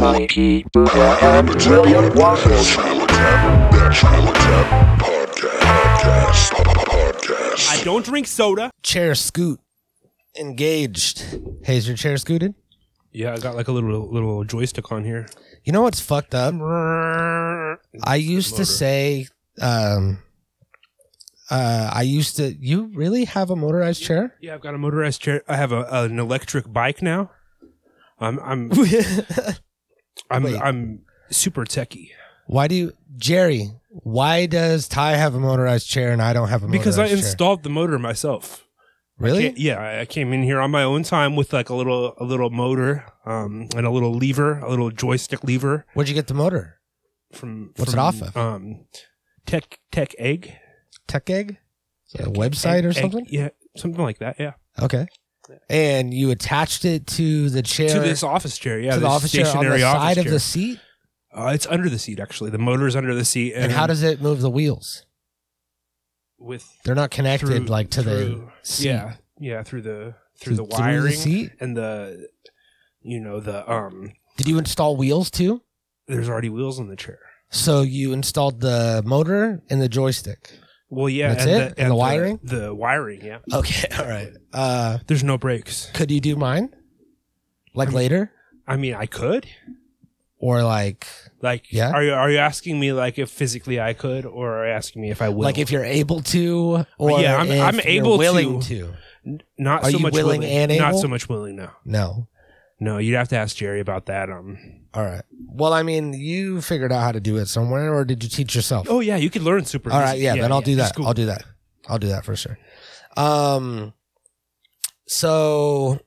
Mikey, Buddha, and William Waffles. I don't drink soda. Chair scoot. Engaged. Hey, is your chair scooted? Yeah, I got like a little little joystick on here. You know what's fucked up? I used to say, um, uh, I used to. You really have a motorized chair? Yeah, I've got a motorized chair. I have a, an electric bike now. I'm I'm I'm Wait. I'm super techie why do you, Jerry? Why does Ty have a motorized chair and I don't have a motorized chair? because I chair? installed the motor myself. Really? Ca- Yeah, I- I came in here on my own time with like a little a little motor, um, and a little lever, a little joystick lever Where'd you get the motor? from. What's it from, off of? Um, Tech Tech Egg. Tech Egg? A website or Egg- something? yeah, something like that. Yeah, Okay. And you attached it to the chair to this office chair. Yeah, to the office chair on the office side of the seat. Uh, it's under the seat actually. The motor's under the seat. And, how does it move the wheels? with They're not connected through- like to the seat. yeah yeah through the through, the Through the wiring seat? and the you know the um. Did you install wheels too? There's already wheels in the chair. So you installed the motor and the joystick. Well, yeah, That's and it? The, And the wiring? The, wiring, yeah. Okay, all right. Uh, There's no brakes. could you do mine? Like later, I mean, I could. or like Like, Yeah? Are you are you asking me like if physically I could, or are you asking me if I will? like if you're able to, or Yeah, I'm- if I'm you're able willing to. N- not Are so you much willing and Not able? so much willing. No, No. no. You'd have to ask Jerry about that. Um. All right. Well, I mean, you figured out how to do it somewhere, or did you teach yourself? Oh yeah, you could learn super. All right, easy. yeah, then I'll yeah, do that. cool. I'll do that. I'll do that for sure. Um, so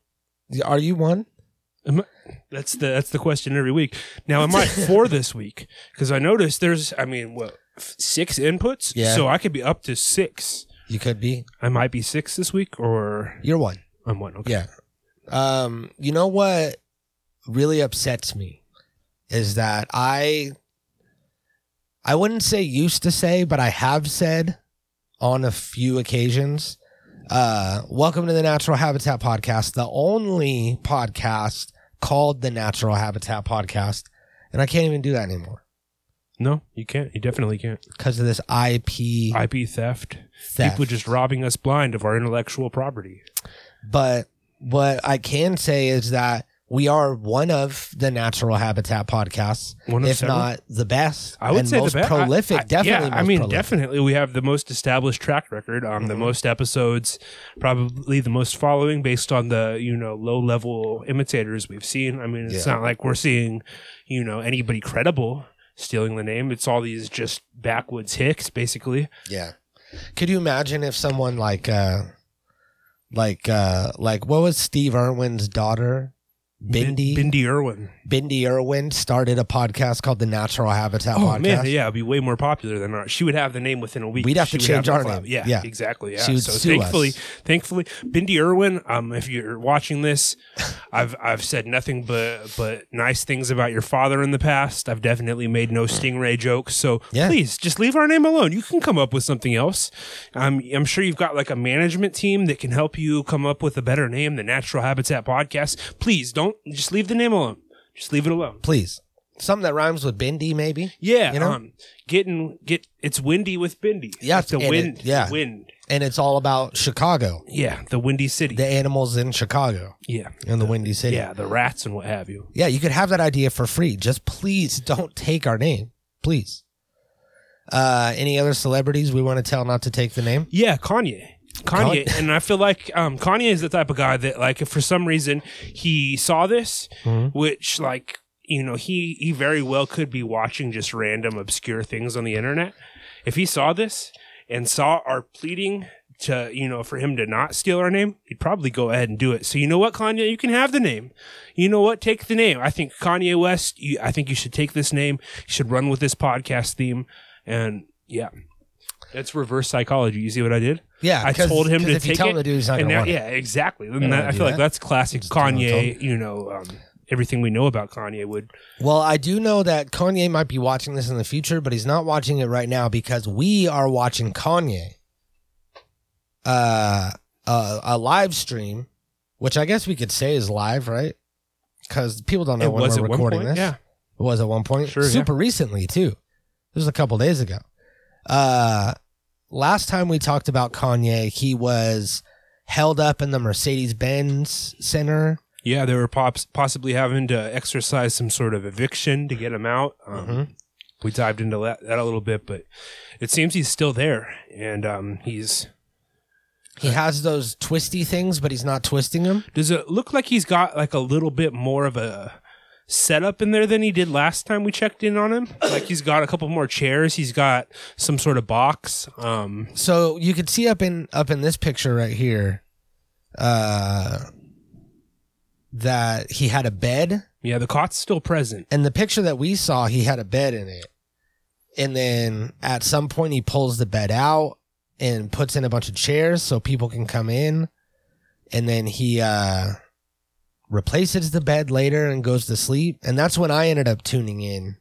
are you one? That's the that's the question every week. Now, am I four this week? Because I noticed there's, I mean, what f- six inputs? Yeah. So I could be up to six. You could be. I might be six this week, or You're one. I'm one. Okay. Yeah. Um, you know what really upsets me is that I I wouldn't say used to say, but I have said on a few occasions, uh, welcome to the Natural Habitat Podcast, the only podcast called the Natural Habitat Podcast. And I can't even do that anymore No, you can't. You definitely can't. because of this IP IP theft. theft. People just robbing us blind of our intellectual property. But what I can say is that we are one of the natural habitat podcasts, One of if several? not the best. I would and say most the best. prolific. I, I, definitely, Yeah, I mean, prolific. definitely, we have the most established track record. Um, the Mhm. most episodes, probably the most following, based on the you know low level imitators we've seen. I mean, it's Yeah. not like we're seeing you know anybody credible stealing the name. It's all these just backwoods hicks, basically. Yeah. Could you imagine if someone like, uh, like, uh, like what was Steve Irwin's daughter, Bindi? Bindi Irwin. Bindi Irwin started a podcast called the Natural Habitat Oh Podcast. man, yeah, it'd be way more popular than ours. She would have the name within a week. We'd have She to change the our name. Yeah, Yeah. exactly. Yeah. She would so sue thankfully, us. thankfully, Bindi Irwin. Um, if you're watching this, I've I've said nothing but but nice things about your father in the past. I've definitely made no stingray jokes. So Yeah. please just leave our name alone. You can come up with something else. Um, I'm sure you've got like a management team that can help you come up with a better name, the Natural Habitat Podcast. Please don't just leave the name alone. Just leave it alone. Please. Something that rhymes with Bindi, maybe. Yeah, You know? um, getting get it's windy with Bindi. Yeah, It's the and it- wind. yeah. wind. And it's all about Chicago, Yeah, the windy city. the animals in Chicago, yeah, in the Windy City. yeah, the rats and what have you. Yeah, you could have that idea for free. Just please don't take our name. Please. Uh, any other celebrities we want to tell not to take the name? Yeah, Kanye. Kanye, Con- and I feel like um, Kanye is the type of guy that, like, if for some reason he saw this, Mm-hmm. which, like, you know, he he very well could be watching just random obscure things on the internet. If he saw this and saw our pleading to, you know, for him to not steal our name, he'd probably go ahead and do it. So you know what, Kanye, you can have the name. You know what, take the name. I think Kanye West. You, I think you should take this name. You should run with this podcast theme, and yeah. It's reverse psychology. You see what I did? Yeah, I 'cause- told him 'cause to if you take tell it. him to do he's not and gonna now- want it. yeah, exactly. And that, I do feel like that. that's classic Just tell Kanye. You know, um, everything we know about Kanye would. Well, I do know that Kanye might be watching this in the future, but he's not watching it right now because we are watching Kanye. Uh, uh a live stream, which I guess we could say is live, right? Because people don't know It when was we're at one recording point. this. Yeah, It was at one point. Sure, yeah. Super recently too. It was a couple days ago. Uh last time we talked about Kanye, he was held up in the Mercedes Benz Center. Yeah, they were pops- possibly having to exercise some sort of eviction to get him out. Um, Mhm. We dived into that, that a little bit, but it seems he's still there, and um, he's. He has those twisty things, but he's not twisting them. Does it look like he's got like a little bit more of a setup in there than he did last time we checked in on him? Like he's got a couple more chairs. He's got some sort of box. Um, So you can see up in up in this picture right here, uh, that he had a bed. yeah, the cot's still present. And the picture that we saw, he had a bed in it. And then at some point, he pulls the bed out and puts in a bunch of chairs so people can come in. And then he uh, replaces the bed later and goes to sleep. And that's when I ended up tuning in.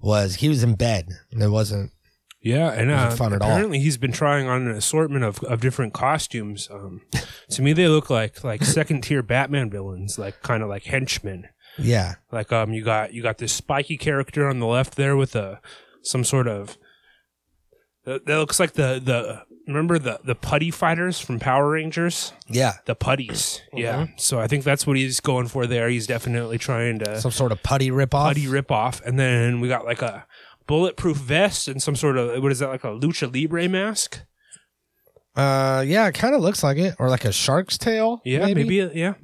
Was he was in bed? And it wasn't. Yeah, and uh, fun at all. apparently he's been trying on an assortment of, of different costumes. Um, to me, they look like like second tier Batman villains, like kind of like henchmen. Yeah, Like um, you got you got this spiky character on the left there with a some sort of that, that looks like the the remember the the putty fighters from Power Rangers, yeah. the putties. Yeah, so I think that's what he's going for there. He's definitely trying to Some sort of putty ripoff. putty rip off, and then we got like a bulletproof vest and some sort of what is that like a lucha libre mask? Uh, yeah, it kind of looks like it, or like a shark's tail. Yeah, maybe, yeah.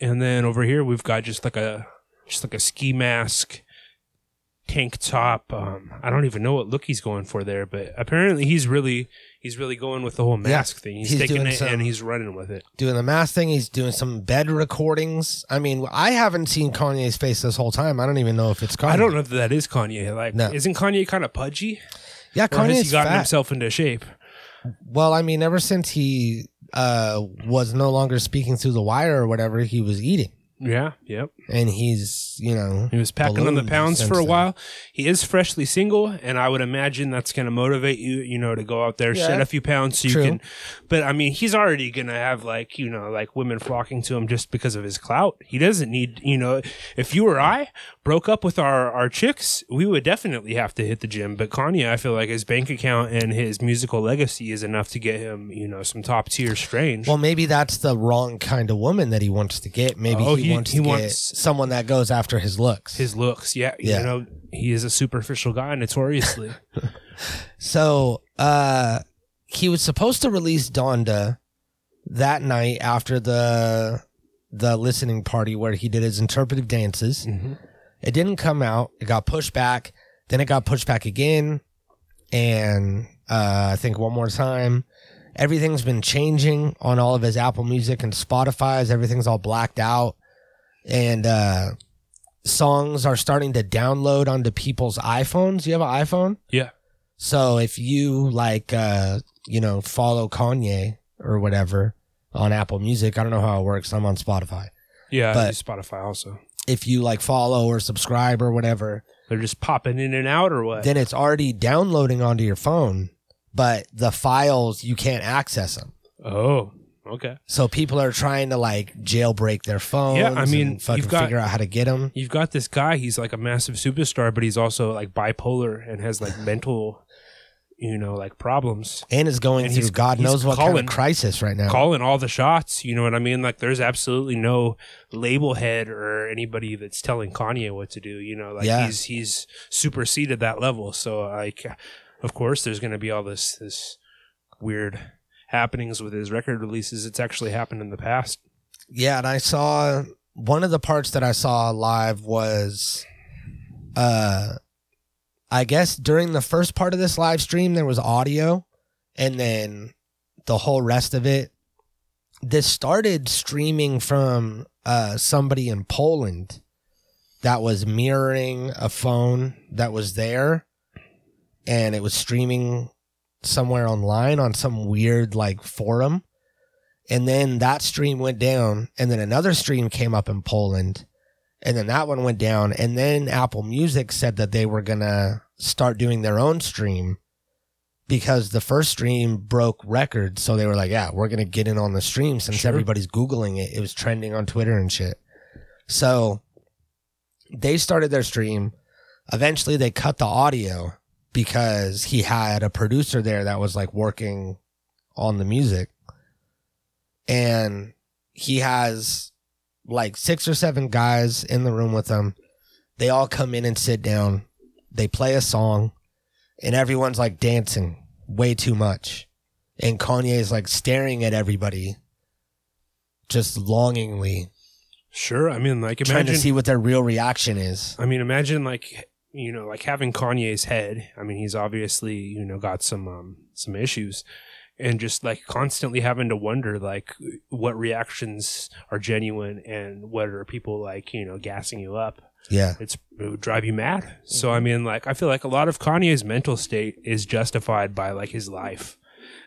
And then over here we've got just like a just like a ski mask, tank top. Um, I don't even know what look he's going for there, but apparently he's really he's really going with the whole mask thing. He's, he's taking it some- and he's running with it. doing the mask thing. He's doing some bed recordings. I mean, I haven't seen Kanye's face this whole time. I don't even know if it's Kanye. I don't know if that is Kanye. Like, No. isn't Kanye kind of pudgy, Yeah, or has Kanye's he gotten fat. himself into shape? Well, I mean, ever since he uh was no longer speaking through the wire or whatever, he was eating, Yeah, yep. and he's you know He was packing on the pounds for a while. He is freshly single, and I would imagine that's going to motivate you, you know, to go out there, Yeah. shed a few pounds so True. you can. But I mean, he's already going to have like, you know, like women flocking to him just because of his clout. He doesn't need, you know, if you or I broke up with our, our chicks, we would definitely have to hit the gym. But Kanye, I feel like his bank account and his musical legacy is enough to get him, you know, some top tier strange. Well, maybe that's the wrong kind of woman that he wants to get. Maybe Oh, he, he- wants he to wants- get someone that goes after his looks. his looks, yeah, Yeah. you know, he is a superficial guy, notoriously. So, uh, he was supposed to release Donda that night after the the listening party where he did his interpretive dances. Mhm. It didn't come out. It got pushed back. Then it got pushed back again, and uh, I think one more time. Everything's been changing on all of his Apple Music and Spotify's. Everything's all blacked out, and uh, songs are starting to download onto people's iPhones. You have an iPhone? Yeah. So if you like, uh, you know, follow Kanye or whatever on Apple Music, I don't know how it works. I'm on Spotify. Yeah, But- use Spotify also. If you like follow or subscribe or whatever, They're just popping in and out, or what? then it's already downloading onto your phone, but the files you can't access them. oh, okay. So people are trying to like jailbreak their phones. Yeah, I mean, and fucking got- figure out how to get them. You've got this guy. He's like a massive superstar, but he's also like bipolar and has like mental, you know, like problems. And is going And through God knows what kind of crisis right now. Calling all the shots. You know what I mean? Like, there's absolutely no label head or anybody that's telling Kanye what to do. You know, like Yeah. he's he's superseded that level. So, like, of course, there's going to be all this this weird happenings with his record releases. It's actually happened in the past. Yeah, and I saw one of the parts that I saw live was uh I guess during the first part of this live stream there was audio and then the whole rest of it. This started streaming from uh somebody in Poland that was mirroring a phone that was there and it was streaming somewhere online on some weird like forum. And then that stream went down and then another stream came up in Poland and then that one went down and then Apple Music said that they were going to start doing their own stream because the first stream broke records so they were like yeah we're going to get in on the stream since Sure. everybody's googling it it was trending on Twitter and shit so they started their stream. Eventually, they cut the audio because he had a producer there that was like working on the music. And he has like six or seven guys in the room with them. They all come in and sit down. They play a song, and everyone's like dancing way too much. And Kanye is like staring at everybody just longingly, Sure. I mean, like trying to see what their real reaction is. I mean, imagine like you know, like having Kanye's head. I mean, he's obviously you know got some um some issues, and just like constantly having to wonder like what reactions are genuine and what are people like you know gassing you up. Yeah. It's it would drive you mad. So I mean, like I feel like a lot of Kanye's mental state is justified by like his life.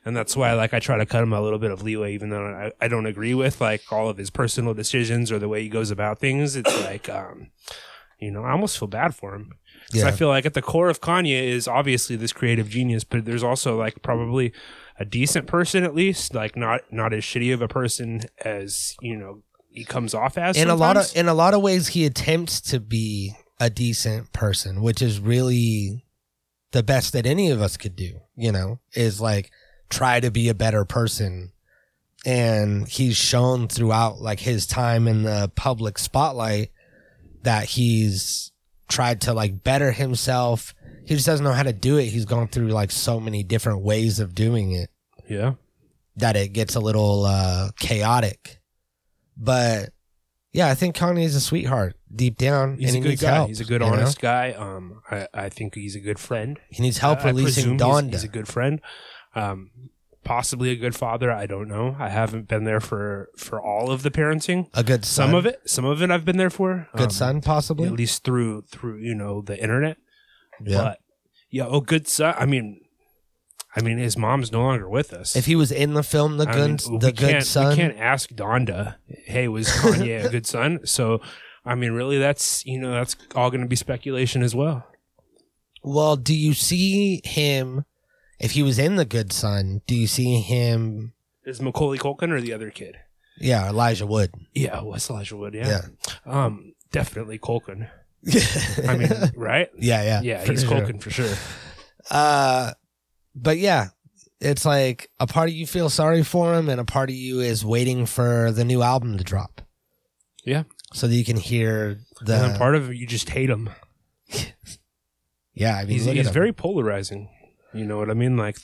And that's why, like, I try to cut him a little bit of leeway, even though I, I don't agree with like all of his personal decisions or the way he goes about things. It's like, um, you know, I almost feel bad for him. 'Cause I Yeah. feel like at the core of Kanye is obviously this creative genius, but there's also like probably a decent person at least, like not not as shitty of a person as you know he comes off as. in a lot of in a lot of ways he attempts to be a decent person which is really the best that any of us could do you know is like try to be a better person and he's shown throughout like his time in the public spotlight that he's tried to like better himself he just doesn't know how to do it he's gone through like so many different ways of doing it yeah. that it gets a little uh, chaotic. But yeah, I think Kanye's a sweetheart deep down. He's and a he good needs guy. help, he's a good, you know? honest guy. Um, I, I think he's a good friend. He needs help I- I releasing presume he's- Donda. He's, a good friend. Um, possibly a good father. I don't know. I haven't been there for for all of the parenting. a good son. Some of it, some of it, I've been there for. Good um, son, possibly. at least through through you know the internet. Yeah. But yeah, oh, good son. I mean, I mean, his mom's no longer with us. if he was in the film, the I good, mean, the good son. We can't ask Donda, hey, was Kanye a good son? So, I mean, really, that's you know, that's all going to be speculation as well. Well, do you see him? If he was in the good son, do you see him? Is Macaulay Culkin or the other kid? Yeah, Elijah Wood. Yeah, West Elijah Wood. Yeah. Yeah. Um, definitely Culkin. I mean, right? yeah, yeah, Yeah, he's sure. Culkin for sure. Uh, but yeah, it's like a part of you feel sorry for him, and a part of you is waiting for the new album to drop. Yeah. so that you can hear the. and part of it, you just hate him. yeah, I mean, He's, he's very polarizing. You know what I mean? Like,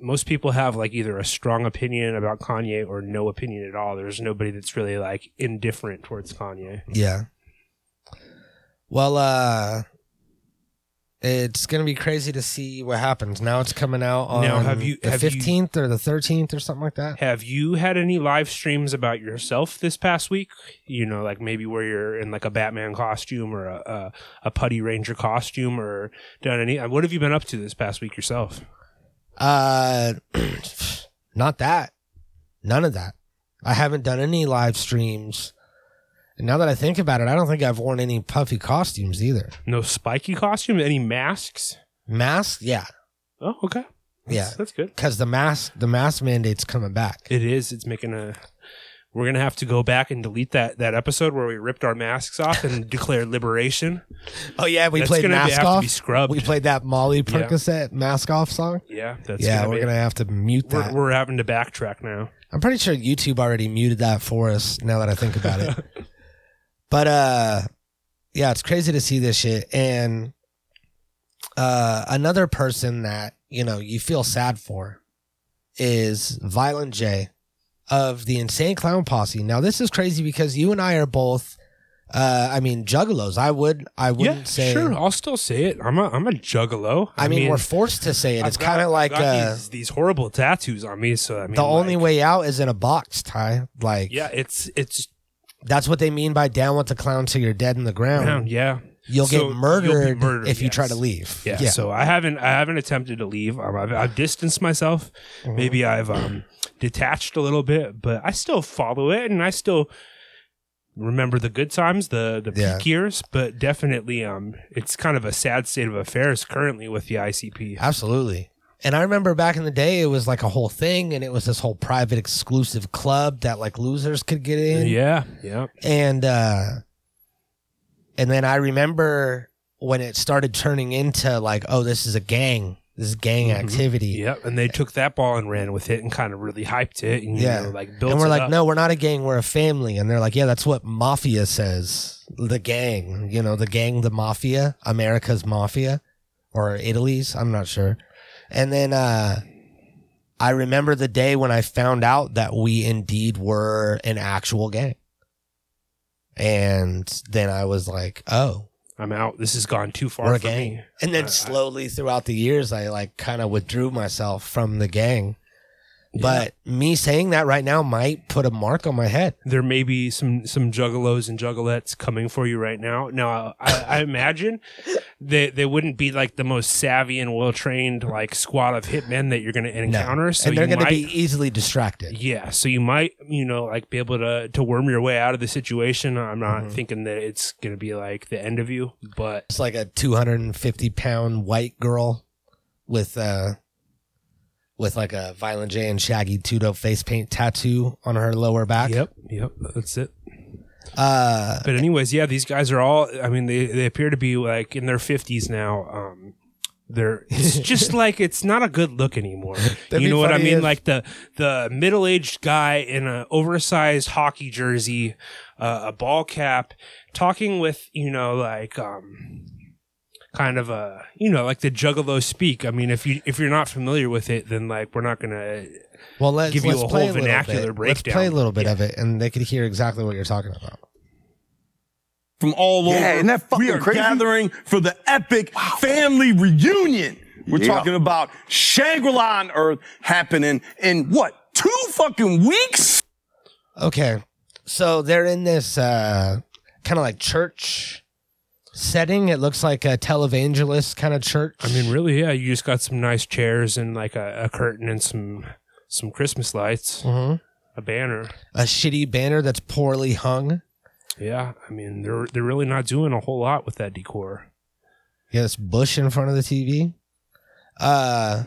most people have like either a strong opinion about Kanye or no opinion at all. There's nobody that's really like indifferent towards Kanye. yeah. Well, uh, it's gonna be crazy to see what happens. Now it's coming out on Now, have you- the have you- fifteenth or the thirteenth or something like that. Have you had any live streams about yourself this past week? You know, like maybe where you're in like a Batman costume or a a, a Putty Ranger costume, or done any? What have you been up to this past week yourself? Uh, not that. None of that. I haven't done any live streams. And now that I think about it, I don't think I've worn any puffy costumes either. No spiky costume? Any masks? Mask, yeah, Oh, okay. That's, Yeah. that's good. because the mask, the mask mandate's coming back. It is. It's making a. We're gonna have to go back and delete that that episode where we ripped our masks off and declared liberation. Oh yeah, we That's played mask off. be scrubbed. We played that Molly Percocet mask off song. Yeah, that's yeah, gonna we're be- gonna have to mute We're, that. we're having to backtrack now. I'm pretty sure YouTube already muted that for us. Now that I think about it, but uh, yeah, it's crazy to see this shit. And uh, another person that you know you feel sad for is Violent J of the Insane Clown Posse. Now this is crazy because you and I are both. Uh, I mean, juggalos. I would, I wouldn't yeah, say. sure. I'll still say it. I'm a I'm a juggalo. I, mean, we're forced to say it. It's kind of like got uh, these, these horrible tattoos on me. So I mean, the only like, way out is in a box, Ty. Like, Yeah, it's it's that's what they mean by down with the clown till you're dead in the ground. Yeah, You'll So get you'll murdered, murdered, if you try to leave. yeah. So I haven't I haven't attempted to leave. Um, I've, I've distanced myself. Mm-hmm. Maybe I've um detached a little bit, but I still follow it, and I still remember the good times, the the Yeah. peak years. But definitely, um, it's kind of a sad state of affairs currently with the ICP. Absolutely. And I remember back in the day, it was like a whole thing, and it was this whole private exclusive club that like losers could get in. Yeah, yeah. And uh, And then I remember when it started turning into like, oh, this is a gang. This is gang Mhm. activity. Yep, and they took that ball and ran with it and kind of really hyped it and you Yeah. know, like built And we're it like, up. no, we're not a gang. We're a family. And they're like, yeah, that's what mafia says. The gang, you know, the gang, the mafia, America's mafia or Italy's. I'm not sure. And then, uh, I remember the day when I found out that we indeed were an actual gang. And then I was like, oh, I'm out. This has gone too far we're a for gang. me. And then I- I- slowly throughout the years, I like kind of withdrew myself from the gang. But me saying that right now might put a mark on my head. there may be some some juggalos and juggalettes coming for you right now. Now, I, I imagine they they wouldn't be like the most savvy and well trained like squad of hitmen that you're going to encounter. So and they're you going to might, be easily distracted. yeah. So you might you know like be able to to worm your way out of the situation. I'm not Mhm. thinking that it's going to be like the end of you, but It's like a 250 pound white girl with uh with like a Violent J and Shaggy 2 Dope face paint tattoo on her lower back. yep, yep, that's it. Uh, But anyways, yeah, these guys are all. I mean, they they appear to be like in their fifties now. Um, they're it's just like it's not a good look anymore. You know what I mean? if- Like the the middle aged guy in an oversized hockey jersey, uh, a ball cap, talking with you know like um. Kind of a, you know, like the Juggalo speak. I mean, if you if you're not familiar with it, then like we're not gonna well, let's, give you let's a whole little vernacular bit. Let's breakdown. play a little bit of it, and they could hear exactly what you're talking about. from all Yeah, over. isn't that fucking we are crazy? gathering for the epic family reunion. We're Yeah. talking about Shangri-La on Earth happening in what? Two fucking weeks? Okay, so they're in this uh, kind of like church setting. It looks like a televangelist kind of church. I mean, really, yeah. You just got some nice chairs and like a, a curtain and some some Christmas lights, Mhm. a banner. a shitty banner that's poorly hung. Yeah, I mean, they're they're really not doing a whole lot with that decor. Yeah, this bush in front of the TV. Uh,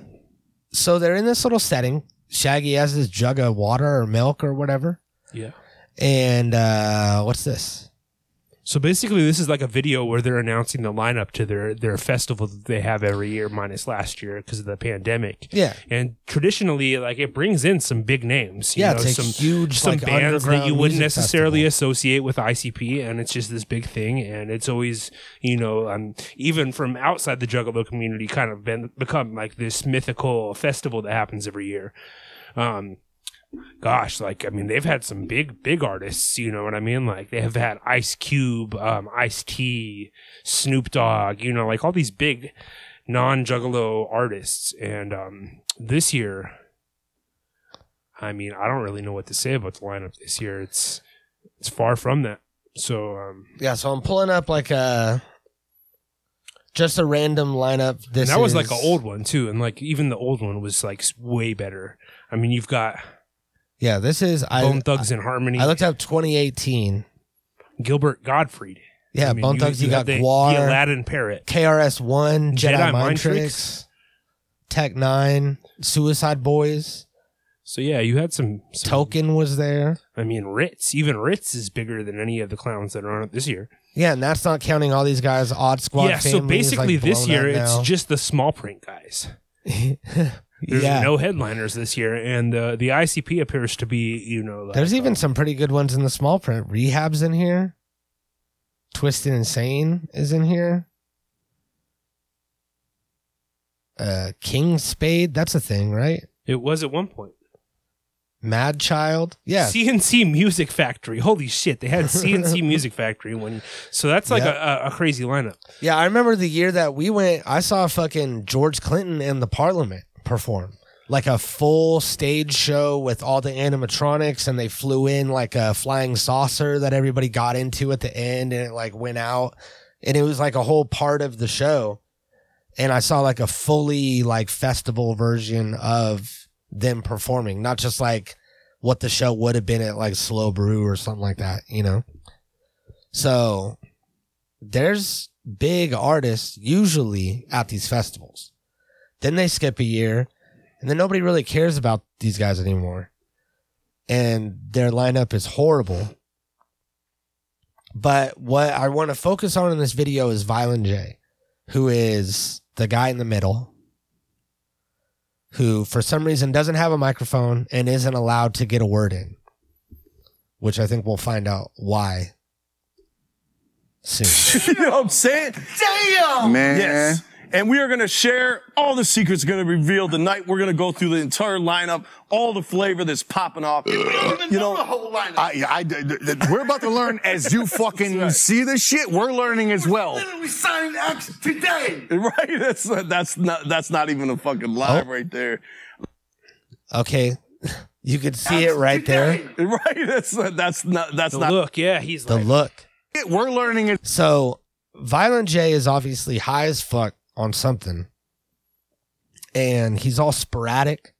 so they're in this little setting. Shaggy has this jug of water or milk or whatever. Yeah. And uh, what's this? So basically, this is like a video where they're announcing the lineup to their their festival that they have every year, minus last year because of the pandemic. Yeah, And traditionally, like it brings in some big names. You yeah, know, it's a some huge some like, bands that you wouldn't necessarily festival. associate with ICP, and it's just this big thing, and it's always you know um, even from outside the Juggalo community, kind of been become like this mythical festival that happens every year. Um, gosh, like I mean, they've had some big big artists. You know what I mean? Like they have had Ice Cube, um, Ice T, Snoop Dogg. You know, like all these big non Juggalo artists, and um, this year. I mean, I don't really know what to say about the lineup this year. It's it's far from that. So um, Yeah, so I'm pulling up like a just a random lineup. This that was is- like an old one too, and like even the old one was like way better. I mean, you've got Yeah, this is I. Bone Thugs and Harmony, I looked up 2018. Gilbert Gottfried. Yeah, I mean, Bone Thugs. You, got have the, Guar, the Aladdin Parrot. KRS One, Jedi, Jedi Mind Tricks. Tech N9ne, Suicide Boys, So yeah, you had some, some Token was there. I mean, Rittz. Even Rittz is bigger than any of the clowns that are on it this year. Yeah, and that's not counting all these guys. Odd Squad. yeah. So basically, like, this year it's just the small print guys. There's yeah. no headliners this year, and uh, the ICP appears to be, you know, like, There's even um, some pretty good ones in the small print. Rehab's in here. Twisted Insane is in here. Uh, King Spade, that's a thing, right? It was at one point. Mad Child, yeah, CNC Music Factory. Holy shit, they had CNC Music Factory when. So that's like Yep. a, a, crazy lineup. yeah. I remember the year that we went. I saw fucking George Clinton and the Parliament perform like a full stage show with all the animatronics, and they flew in like a flying saucer that everybody got into at the end, and it like went out, and it was like a whole part of the show. and I saw like a fully like festival version of them performing, not just like what the show would have been at like Slow Brew or something like that, you know. So there's big artists usually at these festivals. Then they skip a year, and then nobody really cares about these guys anymore. And their lineup is horrible. But what I want to focus on in this video is Violent J, who is the guy in the middle, who for some reason doesn't have a microphone and isn't allowed to get a word in, which I think we'll find out why soon. you know what I'm saying? Damn! Man. Yes. And we are going to share all the secrets going to be revealed tonight. We're going to go through the entire lineup, all the flavor that's popping off. You know, I, I, d- d- d- we're about to learn as you fucking see this shit. We're learning as well. literally signing acts today. Right? That's that's not that's not even a fucking lie Oh. right there. Okay. You could see it right there. Right? That's that's not that's The not look, yeah, he's The like, look. We're learning as So Violent J is obviously high as fuck on something. And he's all sporadic.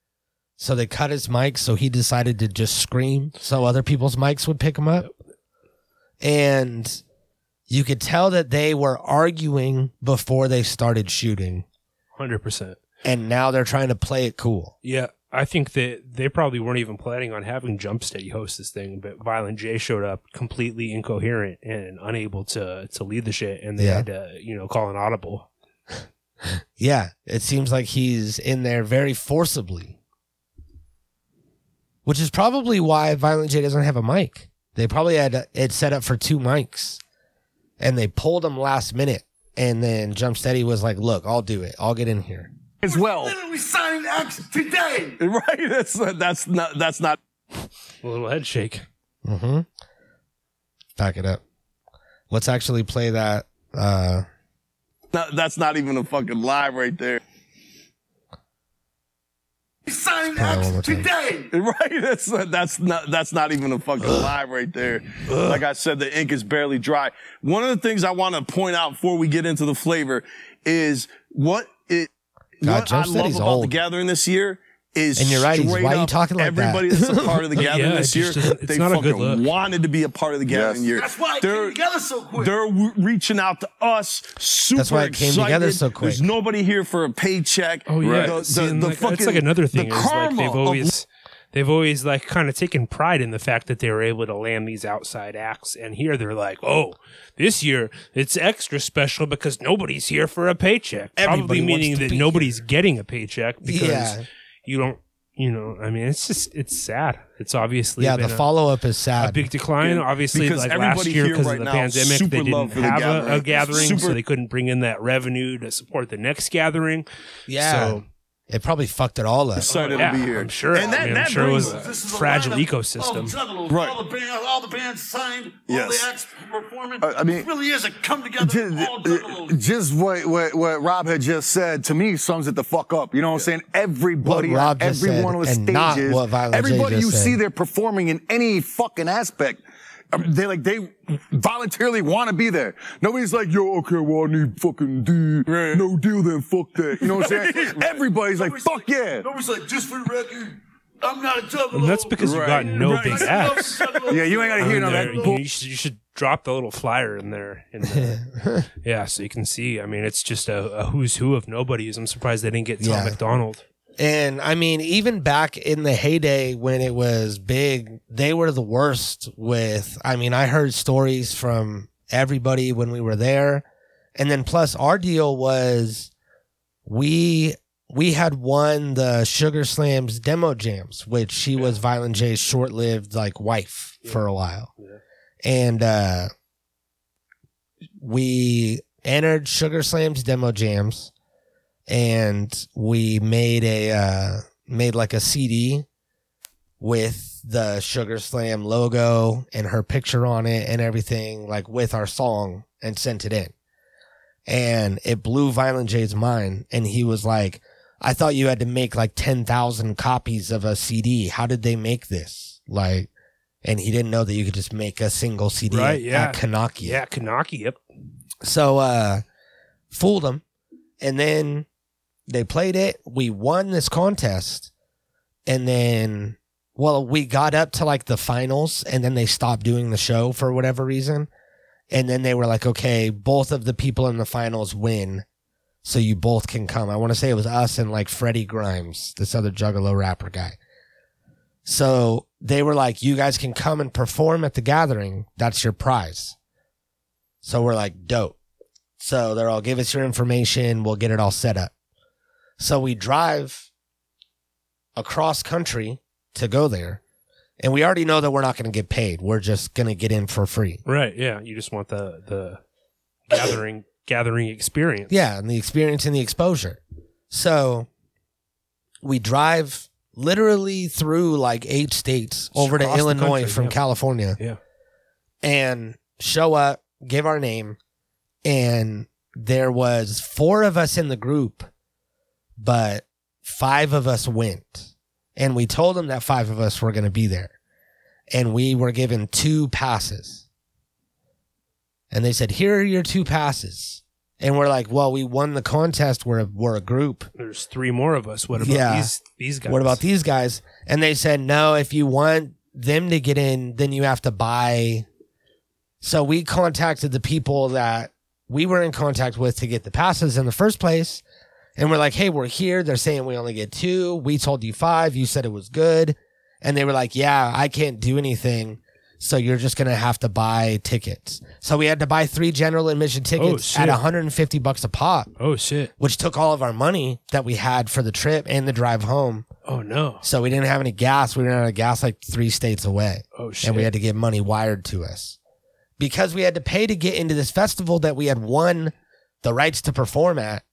So they cut his mic, so he decided to just scream so other people's mics would pick him up. And you could tell that they were arguing before they started shooting. hundred percent. And now they're trying to play it cool. Yeah, I think that they probably weren't even planning on having Jump Steady host this thing, but Violent J showed up completely incoherent and unable to to lead the shit, and they Yeah. had to you know call an audible. Yeah, it seems like he's in there very forcibly. Which is probably why Violent J doesn't have a mic. They probably had it set up for two mics. And they pulled him last minute. And then Jump Steady was like, look, I'll do it. I'll get in here. as well. literally signing acts today. Right? That's that's not that's not A little head shake. Mm-hmm. Back it up. Let's actually play that. Uh, not- that's not even a fucking lie right there. Signing Play that one more time. today. Right? That's that's not that's not even a fucking lie right there. Like I said, the ink is barely dry. One of the things I want to point out before we get into the flavor is what it God, what I Jump love Steady's about old. the gathering this year is And you're right, he's- straight why are you talking like that? everybody that's a part of the gathering Yeah, this year. just they fucking wanted to be a part of the gathering Yes. year. That's why it they're, came together so quick. They're w- reaching out to us. Super That's why it came excited. together so quick. There's nobody here for a paycheck. Oh yeah, The, See, the, the like, fucking, that's like another thing The is like karma they've of- always they've always like kind of taken pride in the fact that they were able to land these outside acts, and here they're like, oh, this year it's extra special because nobody's here for a paycheck. Everybody Probably meaning that be nobody's getting a paycheck because Yeah. You don't. You know, I mean, it's just it's sad. It's obviously yeah, been the a- follow up is sad. a big decline. Yeah, Obviously, because like last year because right of the now, pandemic, they didn't for the have a, a gathering. gathering, so they couldn't bring in that revenue to support the next gathering. yeah. So, it probably fucked it all up. excited yeah, to be here. I'm sure. And that, I mean, that I'm sure it was a This is a fragile lineup ecosystem. Of juggalos, Right. All the bands, all the bands signed. Yes. All the acts performing. Uh, I mean- it really is a come together. Just, all juggalos. just what, what what Rob had just said to me sums it the fuck up. You know what I'm saying? Everybody, What Rob at just every one of the stages, what Violent J everybody you said. see there performing in any fucking aspect. Um, They like they voluntarily want to be there. Nobody's like, yo, okay, well I need fucking D, Right. no deal, then fuck that. You know what I'm saying? Everybody's like, Nobody's fuck yeah. Nobody's like, just for the record, I'm not a juggalo. And that's because you got no Right. big I'm not a acts. juggalo. Yeah, you ain't gotta I hear mean, none of there- that. bull- you, should, you should drop the little flyer in there. In the, yeah, so you can see. I mean, it's just a, a who's who of nobodies. I'm surprised they didn't get Tom Yeah. MacDonald. And I mean, even back in the heyday when it was big, they were the worst with, I mean, I heard stories from everybody when we were there. And then plus our deal was we, we had won the Sugar Slams demo jams, which she was Violent J's short lived like wife for a while. And, uh, we entered Sugar Slams demo jams and we made a uh made like a CD with the Sugar Slam logo and her picture on it and everything like with our song and sent it in. And it blew Violent J's mind and he was like I thought you had to make like 10,000 copies of a CD. How did they make this? Like and he didn't know that you could just make a single CD Right, at, yeah. at Kanaki. Yeah, Kanaki. Yep. So uh fooled them. And then they played it. We won this contest. And then well, we got up to like the finals and then they stopped doing the show for whatever reason. And then they were like, okay, both of the people in the finals win. So you both can come. I want to say it was us and like Freddie Grimes, this other juggalo rapper guy. So they were like, you guys can come and perform at the gathering. That's your prize. So we're like, dope. So they're all, give us your information. We'll get it all set up. So we drive across country to go there. And we already know that we're not going to get paid. We're just going to get in for free. Right. Yeah. You just want the the gathering gathering experience. Yeah, and the experience and the exposure. So we drive literally through like eight states over to across the Illinois country, from yeah. California Yeah. and show up, give our name, and there was four of us in the group, but five of us went. And we told them that five of us were going to be there. And we were given two passes. And they said, Here are your two passes. And we're like, Well, we won the contest. We're a, we're a group. There's three more of us. What about Yeah. these these guys? What about these guys? And they said, no, if you want them to get in, then you have to buy. So we contacted the people that we were in contact with to get the passes in the first place. And we're like, hey, we're here. They're saying we only get two. We told you five. You said it was good. And they were like, yeah, I can't do anything. So you're just going to have to buy tickets. So we had to buy three general admission oh, tickets shit. at 150 bucks a pop, Oh shit. which took all of our money that we had for the trip and the drive home. Oh no. So we didn't have any gas. We ran out of gas like three states away. Oh shit. And we had to get money wired to us because we had to pay to get into this festival that we had won the rights to perform at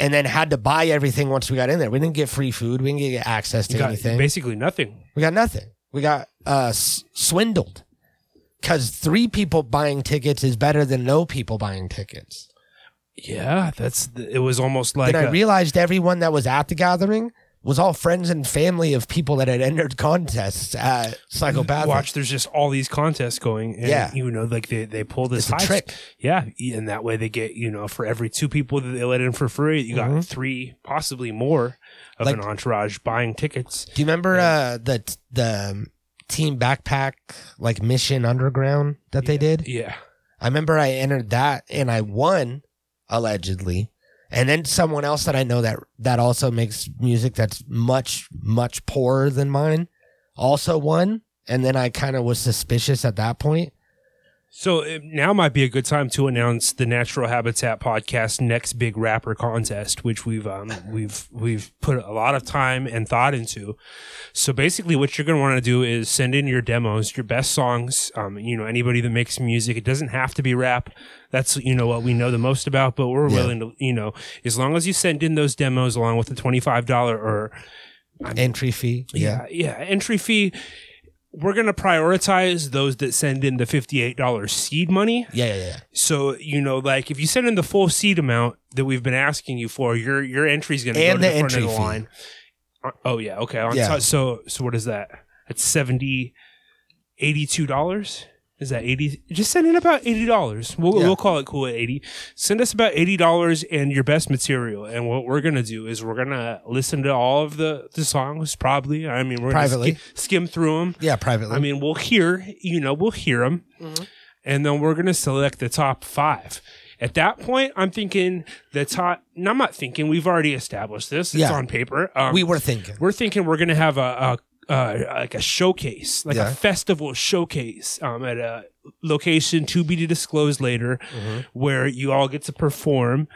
and then had to buy everything once we got in there. We didn't get free food. We didn't get access to anything. basically nothing. we got nothing. We got uh, s- swindled because three people buying tickets is better than no people buying tickets. Yeah, that's it was almost like then I a- realized everyone that was at the gathering was all friends and family of people that had entered contests at Psychopath. watch there's just all these contests going and Yeah. you know like they, they pull this It's trick. yeah and that way they get you know for every two people that they let in for free you got three possibly more of Like- an entourage buying tickets Do you remember uh, the the Team Backpack like Mission Underground that they did? yeah I remember I entered that and I won allegedly. And then someone else that I know that that also makes music that's much much poorer than mine also won. And then I kind of was suspicious at that point. So uh, now might be a good time to announce the natural habitat podcast next big rapper contest which we've um we've we've put a lot of time and thought into So basically, what you're going to want to do is send in your demos, your best songs. Um, you know, anybody that makes music. It doesn't have to be rap. That's you know what we know the most about, but we're willing to you know as long as you send in those demos along with the twenty five dollar or Entry fee. yeah yeah entry fee. We're going to prioritize those that send in the $58 seed money. Yeah, yeah, yeah. So, you know, like if you send in the full seed amount that we've been asking you for, your your entry is going to go to the the front of the fee. line. Uh, Oh yeah, okay. On Yeah. top- so so what is that? That's 70 $82. Is that 80? Just send in about $80. We'll Yeah. we'll call it cool at 80. Send us about $80 and your best material. And what we're going to do is we're going to listen to all of the the songs probably. I mean, we're going Privately. to skim through them. Yeah, privately. I mean, we'll hear, you know, we'll hear them, Mm-hmm. and then we're gonna select the top five. At that point, I'm thinking the top. No, I'm not thinking. We've already established this. It's Yeah. on paper. Um, we were thinking. we're thinking we're gonna have a, a uh, like a showcase, like Yeah. a festival showcase, um, at a location to be disclosed later, Mm-hmm. where you all get to perform.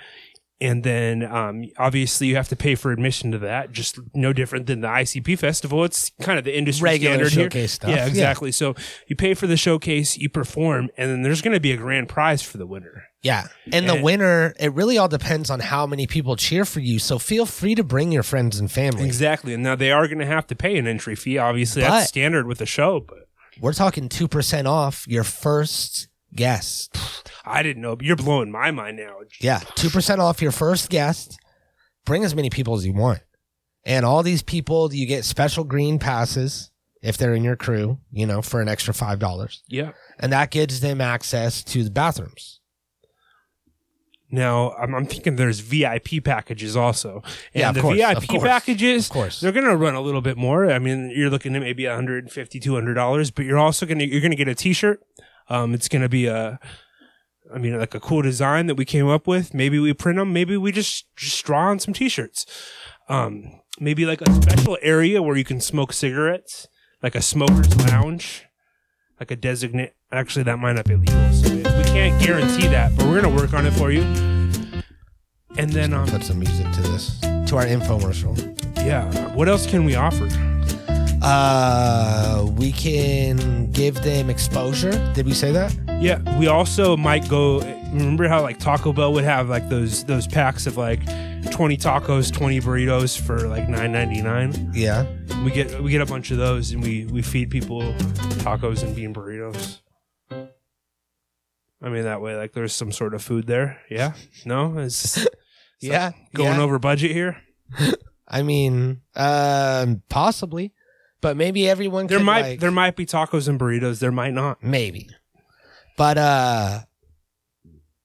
And then, um, obviously, you have to pay for admission to that. Just no different than the ICP festival. It's kind of the industry Regular standard here. showcase stuff. Yeah, Yeah. exactly. So you pay for the showcase, you perform, and then there's going to be a grand prize for the winner. Yeah. And the winner, it really all depends on how many people cheer for you. So feel free to bring your friends and family. Exactly. And now they are going to have to pay an entry fee. Obviously, But- that's standard with the show. But We're talking 2% off your first guest. I didn't know. But you're blowing my mind now. Yeah. 2% off your first guest. Bring as many people as you want. And all these people, you get special green passes if they're in your crew, you know, for an extra $5. Yeah. And that gives them access to the bathrooms. Now I'm, I'm thinking there's VIP packages also. And Yeah, of the course, VIP of course, packages, of course. they're going to run a little bit more. I mean, you're looking at maybe 150 $200, but you're also going to you're going to get a t-shirt. Um, it's going to be a I mean, like a cool design that we came up with. Maybe we print them. Maybe we just, just draw on some t-shirts. Um, maybe like a special area where you can smoke cigarettes, like a smoker's lounge, like a designate. Actually, that might not be legal. So we can't guarantee that, but we're gonna work on it for you. And then, um, Put some music to this to our infomercial. yeah, what else can we offer? Uh, we can give them exposure. Did we say that? Yeah, we also might go. Remember how like Taco Bell would have like those those packs of like twenty tacos, twenty burritos for like nine ninety nine. Yeah. We get we get a bunch of those and we we feed people tacos and bean burritos. I mean that way, like there's some sort of food there. Yeah, no, it's Yeah. going yeah. over budget here. I mean, um, possibly, but maybe everyone. There could, might like- there might be tacos and burritos. There might not. maybe, but uh,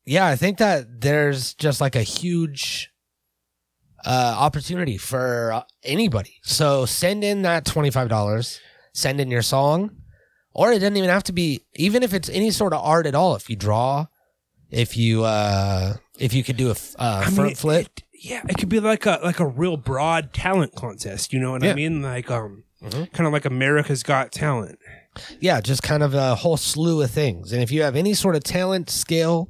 yeah, I think that there's just like a huge uh opportunity for uh, anybody. So send in that twenty five dollars. Send in your song, or it doesn't even have to be. Even if it's any sort of art at all. If you draw, if you uh, if you could do a f- uh, I front mean, flip. it- yeah, it could be like a like a real broad talent contest. You know what Yeah. I mean? Like um, Mhm. kind of like America's Got Talent. yeah, just kind of a whole slew of things. And if you have any sort of talent, skill,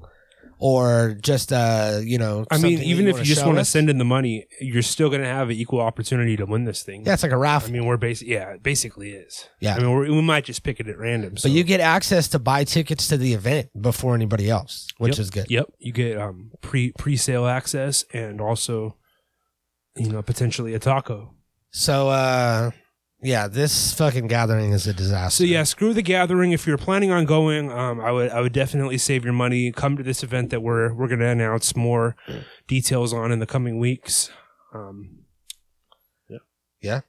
or just uh, you know, I mean, something that even if you just want to send in the money, you're still going to have an equal opportunity to win this thing. yeah, it's like a raffle. I mean, we're basically yeah, it basically is. Yeah. I mean, we're, we might just pick it at random. So. but you get access to buy tickets to the event before anybody else, which Yep. is good. Yep, you get um pre pre sale access and also, you know, potentially a taco. So, uh, yeah, this fucking gathering is a disaster. So yeah, screw the gathering. If you're planning on going, um, I would I would definitely save your money. Come to this event that we're we're going to announce more details on in the coming weeks. Um, Yeah?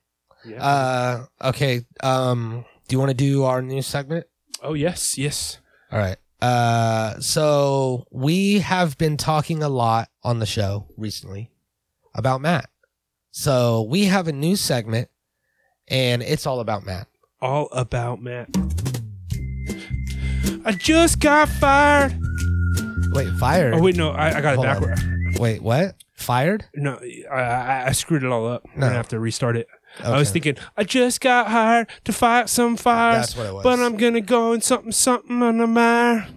Yeah. Uh, okay. Um, do you want to do our new segment? oh yes, yes. All right. Uh, so we have been talking a lot on the show recently about Matt. So we have a new segment, and it's all about Matt. All about Matt. I just got fired. Wait, fired? Oh wait, no, I, I got it Hold on. backward. Wait, what? Fired? No, I, I, screwed it all up. I'm gonna have to restart it. I was thinking, I just got hired to fight some fires, That's what it was. but I'm gonna go in something, something on the mire.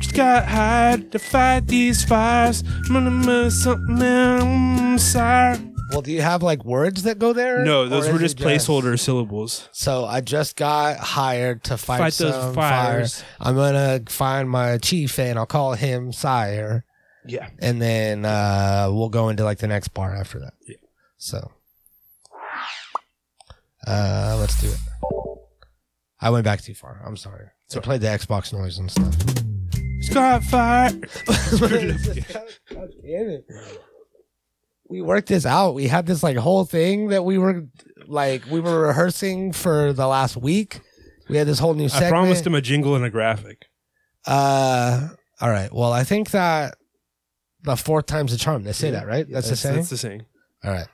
Just got hired to fight these fires. I'm gonna do something, mm, sire. Well, do you have like words that go there? No, those Or were is just it placeholder syllables. So I just got hired to fight, Fight those some fires. fire. I'm gonna find my chief and I'll call him sire, Yeah. and then uh, we'll go into like the next bar after that. Yeah. So, uh, let's do it. I went back too far. I'm sorry. So I played the Xbox noise and stuff. Just got fired. God damn it. We worked this out. We had this like whole thing that we were like we were rehearsing for the last week. We had this whole new segment. I promised him a jingle and a graphic. Uh, all right. Well, I think that the fourth time's a charm. They say that, right? That's, the same. That's the saying. all right.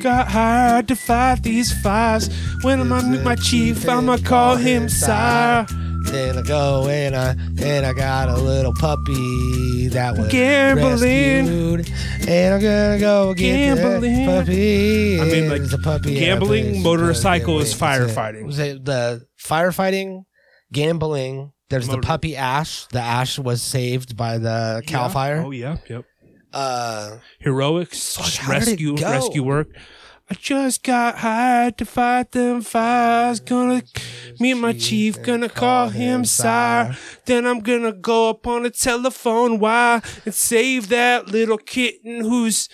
Got hired to fight these fires. When I'm meet my chief, I'ma call him sire. Then I go and I and I got a little puppy that was Gambling. rescued. And I'm gonna go get Gambling. that puppy. I mean, like, It's a puppy. gambling, and a place motorcycle to is firefighting. Was it the firefighting, gambling? There's Motor- the puppy Ash. The Ash was saved by the cow Yeah. fire. Oh yeah, yep. Uh, Heroics, rescue, rescue work. I just got hired to fight them fires. Gonna meet my chief, gonna call him sire. Then I'm gonna go up on a telephone wire and save that little kitten who's.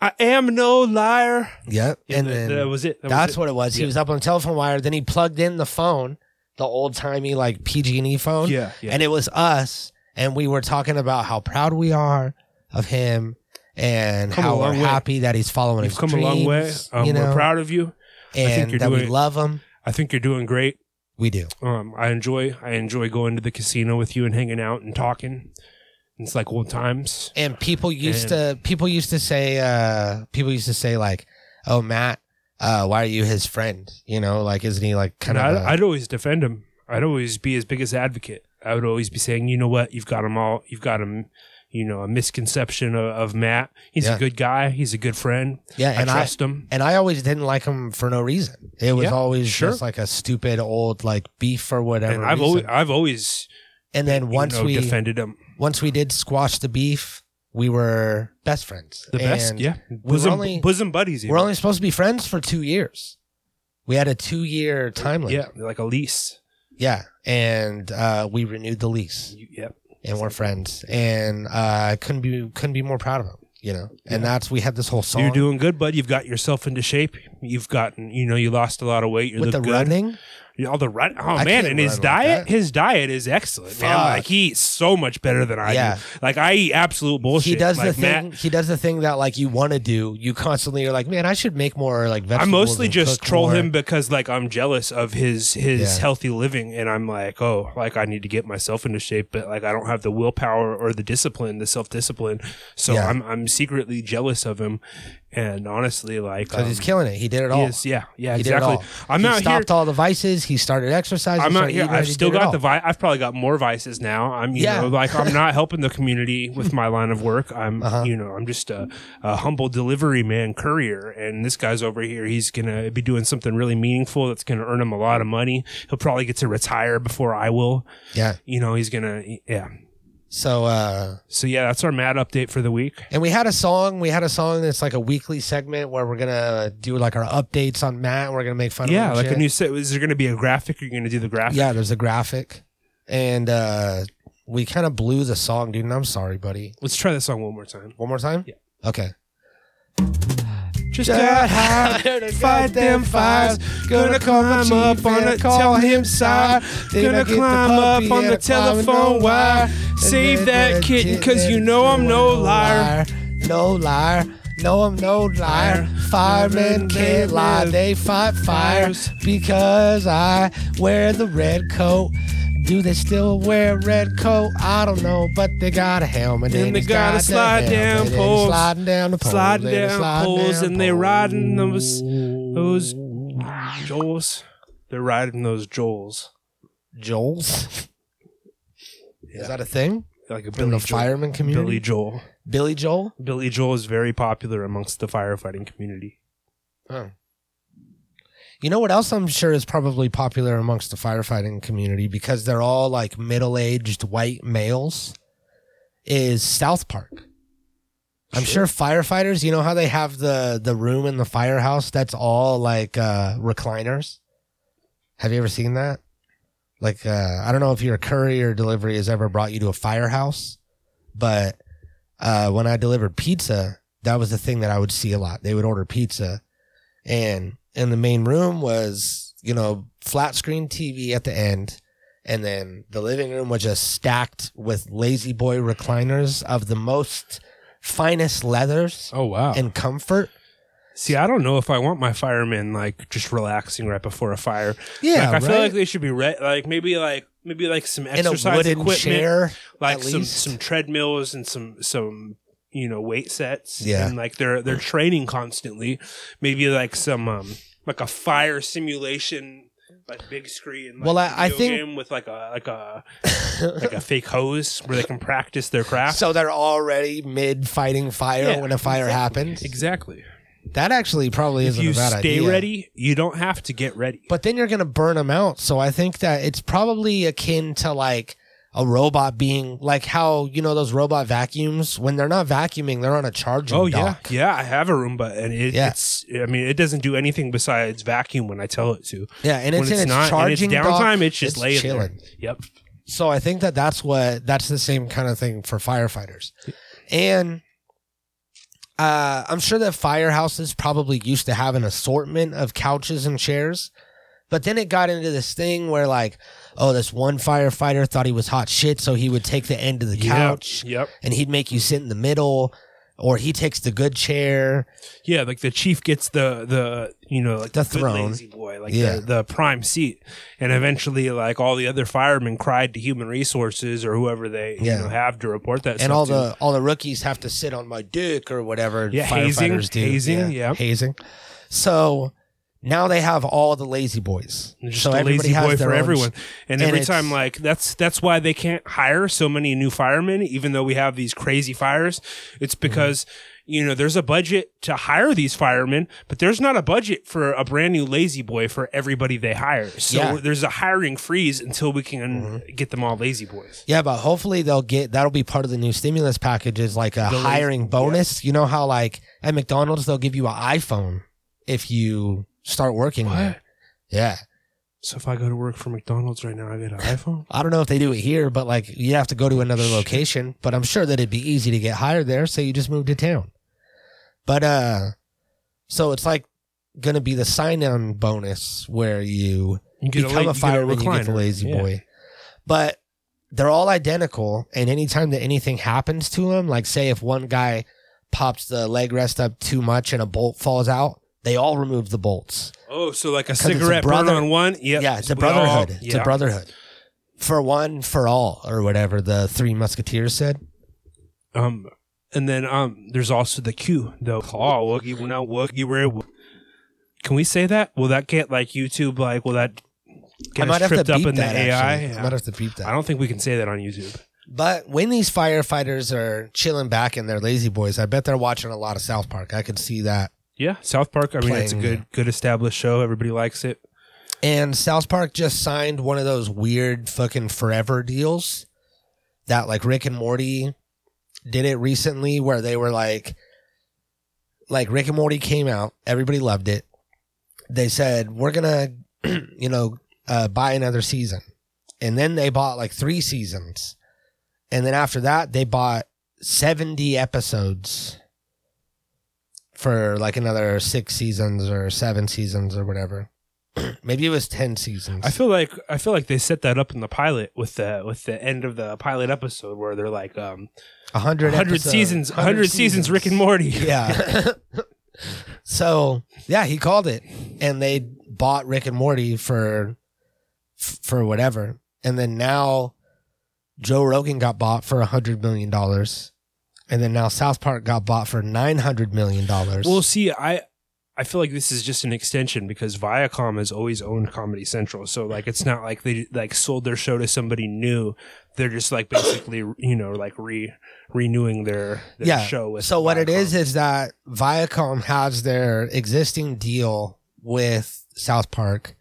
I am no liar. Yep. Yeah, and that- then that was it. That was that's it. what it was. He Yeah. was up on the telephone wire. Then he plugged in the phone, the old timey like PG and E phone. Yeah, yeah. And it was us, and we were talking about how proud we are of him and Come how we're way. happy that he's following You've his come a long way. dreams, Um, you know, We're proud of you. I think you're that we love him. I think you're doing great. We do. Um, I enjoy I enjoy going to the casino with you and hanging out and talking. It's like old times. And people used And- to people used to say uh people used to say like, "Oh, Matt, uh, why are you his friend? You know, like isn't he like kind of?" I'd, always defend him. I'd always be his biggest advocate. I would always be saying, you know what, you've got him all. You've got him. You know a misconception of, of Matt. He's Yeah. a good guy. He's a good friend. Yeah, I and I- trust him. And I always didn't like him for no reason. It was Yeah, always sure. just like a stupid old like beef or whatever. And I've reason. always I've always and then once know, we defended him. once we did squash the beef, we were best friends. The best, And yeah. we were only bosom buddies. we're only supposed to be friends for two years. We had a two year time limit. yeah, like a lease. Yeah, and uh, we renewed the lease, Yep. And we're friends. And uh, I couldn't be couldn't be more proud of him. You know, and that's we had this whole song You're doing good, bud. You've got yourself into shape. You've gotten, you know, you lost a lot of weight. You with the good. running. You know, all the run. Oh I man, and his diet, that. his diet is excellent, man. Like he eats so much better than I Yeah. do. Like I eat absolute bullshit. He does like, the Matt, thing. He does the thing that like you want to do. You constantly are like, man, I should make more like vegetables. I mostly just troll more." him because like I'm jealous of his his Yeah. healthy living, and I'm like, oh, like I need to get myself into shape, but like I don't have the willpower or the discipline, the self discipline. So Yeah. I'm I'm secretly jealous of him, and honestly, like because he's um, killing it. He did it all. is- yeah, yeah, He did it exactly. all. I'm he out here. stopped all the vices. He started exercising. I'm out here. I've still got the vi- I've probably got more vices now. I'm you Yeah. know like I'm not helping the community with my line of work. I'm Uh-huh. you know I'm just a, a humble delivery man courier, and this guy's over here. He's gonna be doing something really meaningful that's gonna earn him a lot of money. He'll probably get to retire before I will. Yeah. You know he's gonna yeah. So uh So yeah, that's our mad update for the week. and we had a song. We had a song that's like a weekly segment where we're gonna do like our updates on Matt. And we're gonna make fun of Yeah, like shit. a new set. Is there gonna be a graphic? Are you gonna do the graphic? Yeah, there's a graphic, and uh we kind of blew the song, dude. And I'm sorry, buddy. Let's try this song one more time. One more time. Yeah. Okay. Just got high, fight them fires. Gonna climb up on the, tell him side. Gonna climb up on the telephone wire. Save that kitten, cause you know I'm no liar. No liar. No, I'm no liar. Firemen can't lie. They fight fires because I wear the red coat. Do they still wear a red coat? I don't know, but they got a helmet And they it's gotta slide down poles. sliding down the poles, Sliding and down sliding poles down and they poles. riding those those Joels. They're riding those Joels. Joel's. Is that a thing Like a in Billy the Joel. fireman community? Billy Joel. Billy Joel. Billy Joel is very popular amongst the firefighting community. Oh. You know what else I'm sure is probably popular amongst the firefighting community because they're all like middle-aged white males is South Park. I'm sure firefighters, you know how they have the the room in the firehouse that's all like uh recliners? Have you ever seen that? Like uh I don't know if your courier delivery has ever brought you to a firehouse, but uh when I delivered pizza, that was the thing that I would see a lot. They would order pizza and in the main room was you know flat screen tv at the end and then the living room was just stacked with lazy boy recliners of the most finest leathers Oh wow. and comfort See, I don't know if I want my firemen like just relaxing right before a fire. yeah like, I feel like they should be re- like maybe like maybe like some exercise equipment, chair like some least. some treadmills and some some you know weight sets. Yeah. and like they're they're training constantly. Maybe like some um like a fire simulation. Like big screen, like Well, I- I think- with like a like a like a fake hose where they can practice their craft. so they're already mid fighting fire Yeah, when a fire happens exactly. that actually probably If isn't you a bad stay idea ready, you don't have to get ready. but then you're gonna burn them out. So I think that it's probably akin to like a robot being like how you know those robot vacuums when they're not vacuuming, they're on a charging. Oh yeah, dock. yeah. I have a Roomba, and it, Yeah. it's. I mean, it doesn't do anything besides vacuum when I tell it to. yeah, and it's when in its not, and charging it's dock, downtime, it's just it's laying chilling. there. Yep. So I think that that's what that's the same kind of thing for firefighters, and uh, I'm sure that firehouses probably used to have an assortment of couches and chairs, but then it got into this thing where like, oh, this one firefighter thought he was hot shit, so he would take the end of the couch Yep. and he'd make you sit in the middle, or he takes the good chair. Yeah, like the chief gets the the you know like The good throne. lazy boy, like Yeah. the, the prime seat, and eventually like all the other firemen cried to human resources or whoever they Yeah. you know have to report that. and all to. the all the rookies have to sit on my dick or whatever Yeah, hazing, firefighters do. hazing, yeah. hazing. So now they have all the lazy boys. Just so a everybody lazy has boy for everyone. And, and every time, like that's that's why they can't hire so many new firemen, even though we have these crazy fires. It's Mm-hmm. because you know there's a budget to hire these firemen, but there's not a budget for a brand new lazy boy for everybody they hire. So Yeah. Mm-hmm. there's a hiring freeze until we can get them all lazy boys. Yeah, but hopefully they'll get that'll be part of the new stimulus package is like a hiring bonus. You know how like at McDonald's they'll give you an iPhone if you start working there. Yeah. So if I go to work for McDonald's right now, I get an iPhone. I don't know if they do it here, but like you have to go to another location. But I'm sure that it'd be easy to get hired there, so you just move to town. But uh so it's like gonna be the sign on bonus where you You get a, become a a fireman, you get the lazy Yeah. boy. But they're all identical, and anytime that anything happens to them, like say if one guy pops the leg rest up too much and a bolt falls out, they all remove the bolts. Oh, so like a 'Cause it's a cigarette brother- on one? Yep. Yeah, it's a We all- brotherhood. It's a brotherhood. For one, for all, or whatever the three musketeers said. Um, and then um, there's also the Q, the claw. Woogie, no woogie, where? Can we say that? Will that get like YouTube? Like, will that I get might us have to tripped up in the that. AI? actually. I might have to beep that. I don't think we can say that on YouTube. But when these firefighters are chilling back in their lazy boys, I bet they're watching a lot of South Park. I could see that. Yeah, South Park. I mean, it's a Playing, good, good established show. Everybody likes it. And South Park just signed one of those weird fucking forever deals that like Rick and Morty did it recently where they were like like Rick and Morty came out, everybody loved it. They said, "We're going to you know, uh, buy another season." And then they bought like 3 seasons. And then after that, they bought 70 episodes for like another 6 seasons or 7 seasons or whatever. Maybe it was 10 seasons. I feel like I feel like they set that up in the pilot with the with the end of the pilot episode where they're like um 100 100 seasons 100 seasons Rick and Morty. Yeah. so, yeah, he called it and they bought Rick and Morty for for whatever. And then now Joe Rogan got bought for a 100 million dollars. And then now South Park got bought for 900 million dollars. Well, see, I I feel like this is just an extension because Viacom has always owned Comedy Central, so like it's not like they like sold their show to somebody new. They're just like basically you know like re renewing their, their yeah. show with. so what it is is that Viacom has their existing deal with South Park,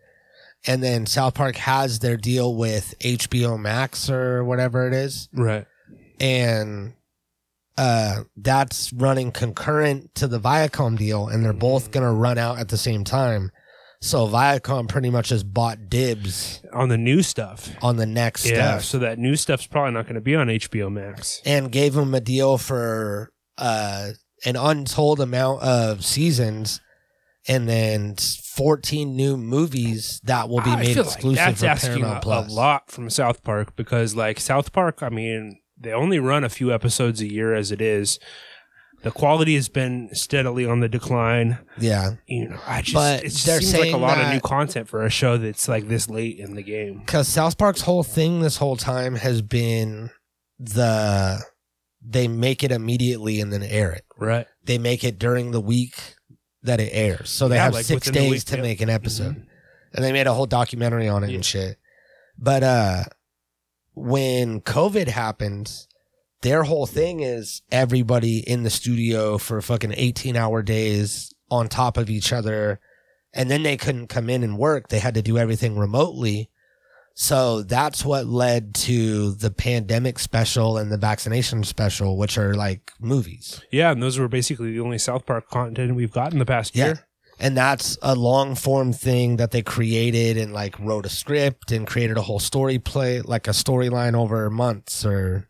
and then South Park has their deal with HBO Max or whatever it is, right? and uh, that's running concurrent to the Viacom deal, and they're both gonna run out at the same time. So Viacom pretty much has bought dibs On the new stuff, on the next yeah. stuff. So that new stuff's probably not going to be on HBO Max. and gave them a deal for uh, an untold amount of seasons and then 14 new movies that will be I made feel like exclusive that's for asking Paramount Plus. a lot from South Park because like South Park, I mean, they only run a few episodes a year as it is. The quality has been steadily on the decline. Yeah. You know, I just But it just they're seems like a saying lot of that- new content for a show that's like this late in the game. Because South Park's whole thing this whole time has been the they make it immediately and then air it. Right. They make it during the week that it airs. So they Yeah, have like six within the days week, to yeah. make an episode. Mhm. and they made a whole documentary on it Yeah. and shit. But uh when COVID happened, their whole thing is everybody in the studio for fucking 18 hour days on top of each other. And then they couldn't come in and work. They had to do everything remotely. So that's what led to the pandemic special and the vaccination special, which are like movies. Yeah, and those were basically the only South Park content we've gotten the past Yeah. year. And that's a long form thing that they created and like wrote a script and created a whole story play, like a storyline over months or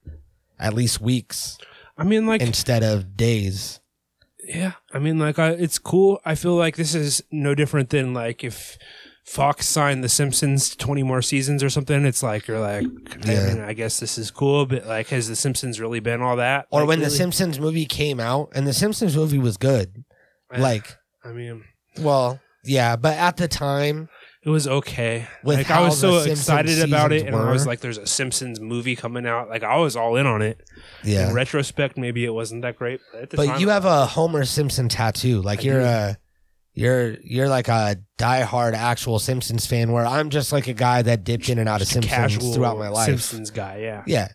at least weeks I mean, like, instead of days. yeah, I mean, like, I, it's cool. I feel like this is no different than like if Fox signed The Simpsons to 20 more seasons or something. It's like, you're like, Yeah. I mean, I guess this is cool, but like, has The Simpsons really been all that? Or Like, when the? Simpsons movie came out, and the Simpsons movie was good. Like, I mean, well, yeah, but at the time, it was okay. With like, I was so Simpsons excited about it, and I was like, there's a Simpsons movie coming out. Like, I was all in on it. yeah. In retrospect, maybe it wasn't that great, but at the But time, you have a Homer Simpson tattoo. Like I you're do. a You're you're like a diehard actual Simpsons fan, where I'm just like a guy that dipped in and out of Simpsons throughout my life. Simpsons guy, yeah. Yeah.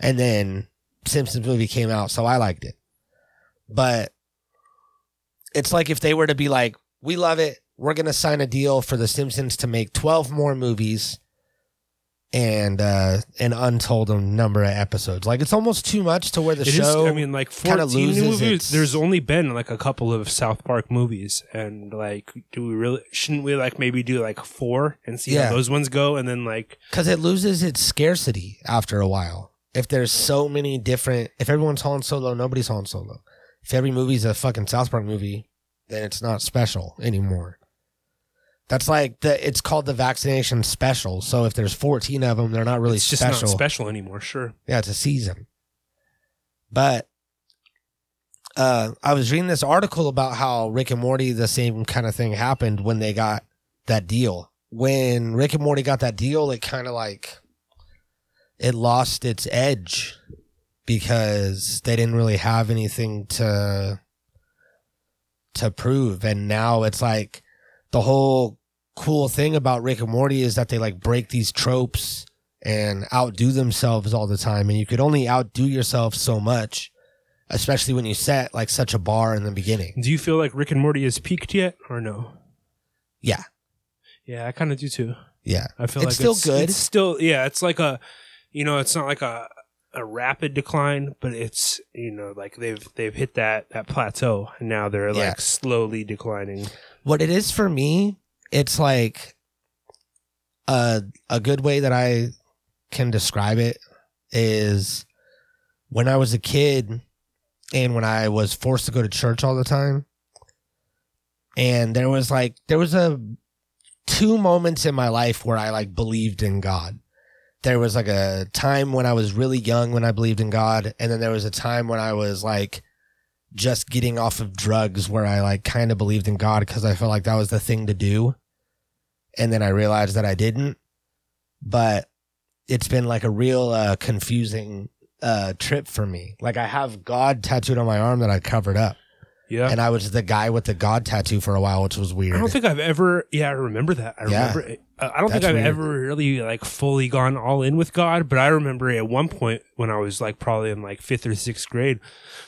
And then Simpsons movie came out, so I liked it. But it's like if they were to be like, we love it. We're going to sign a deal for The Simpsons to make 12 more movies and uh an untold number of episodes. Like it's almost too much to where the It is- show I mean, like 14 loses movies. its- There's only been like a couple of South Park movies, and like, do we really? Shouldn't we like maybe do like four and see Yeah. how those ones go, and then like, cuz it loses its scarcity after a while. If there's so many different if everyone's Han Solo, nobody's Han Solo. If every movie's a fucking South Park movie, then it's not special anymore. That's like the it's called the vaccination special. So if there's 14 of them, they're not really it's just special. not special anymore. Sure. Yeah, it's a season. But uh, I was reading this article about how Rick and Morty, the same kind of thing happened when they got that deal. When Rick and Morty got that deal, it kind of like it lost its edge because they didn't really have anything to to prove, and now it's like the whole cool thing about Rick and Morty is that they like break these tropes and outdo themselves all the time. And you could only outdo yourself so much, especially when you set like such a bar in the beginning. Do you feel like Rick and Morty has peaked yet, or no? Yeah. Yeah, I kind of do too. Yeah. I feel It's like still good. It's still, yeah, it's like a, you know, it's not like a a rapid decline, but it's you know like they've they've hit that that plateau, and now they're Yeah. like slowly declining. What it is for me, it's like a a good way that I can describe it is when I was a kid and when I was forced to go to church all the time. And there was like there was a two moments in my life where I like believed in God. There was like a time when I was really young when I believed in God, and then there was a time when I was like just getting off of drugs where I like kind of believed in God because I felt like that was the thing to do. And then I realized that I didn't. But it's been like a real uh, confusing uh, trip for me. Like I have God tattooed on my arm that I covered up. Yeah, And I was the guy with the God tattoo for a while, which was weird. I don't think I've ever. Yeah, I remember that. I Yeah. remember. It. Uh, I don't think I've weird. ever really like fully gone all in with God, but I remember at one point when I was like probably in like fifth or sixth grade,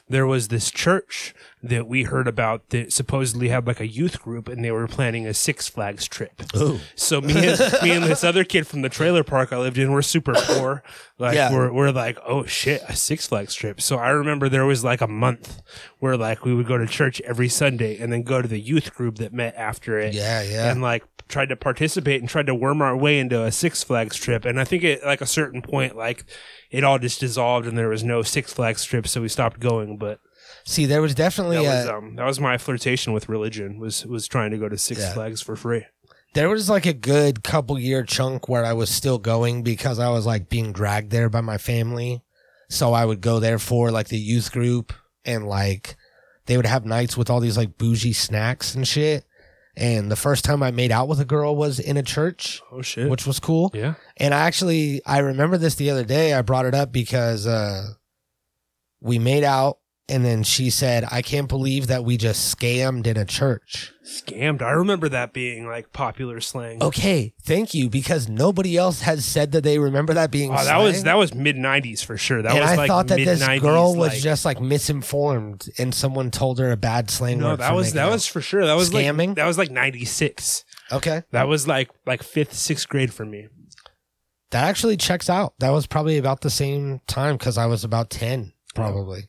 there was this church that we heard about that supposedly had like a youth group, and they were planning a Six Flags trip. Ooh. So me and me and this other kid from the trailer park I lived in, we're super poor. Like Yeah. we're we're like, oh shit, a Six Flags trip. So I remember there was like a month where like we would go to church every Sunday and then go to the youth group that met after it. Yeah, yeah. And like tried to participate and tried to worm our way into a Six Flags trip. And I think at like a certain point, like it all just dissolved and there was no Six Flags trip, so we stopped going. But See, there was definitely that a, was um that was my flirtation with religion was was trying to go to Six Yeah. Flags for free. there was like a good couple year chunk where I was still going because I was like being dragged there by my family. So I would go there for like the youth group and like they would have nights with all these like bougie snacks and shit. And the first time I made out with a girl was in a church, Oh shit. which was cool. yeah. And I actually I remember this the other day. I brought it up because uh we made out and then she said, I can't believe that we just scammed in a church. Scammed. I remember that being like popular slang. Okay, thank you, because nobody else has said that they remember that being. Oh, that was that was mid '90s for sure. That and was I like thought that this mid-90s, girl was like- just like misinformed, and someone told her a bad slang no. word. That was that out. was for sure. That was Scamming? like that was like '96. okay. That was like like fifth, sixth grade for me. That actually checks out. That was probably about the same time because I was about ten, probably.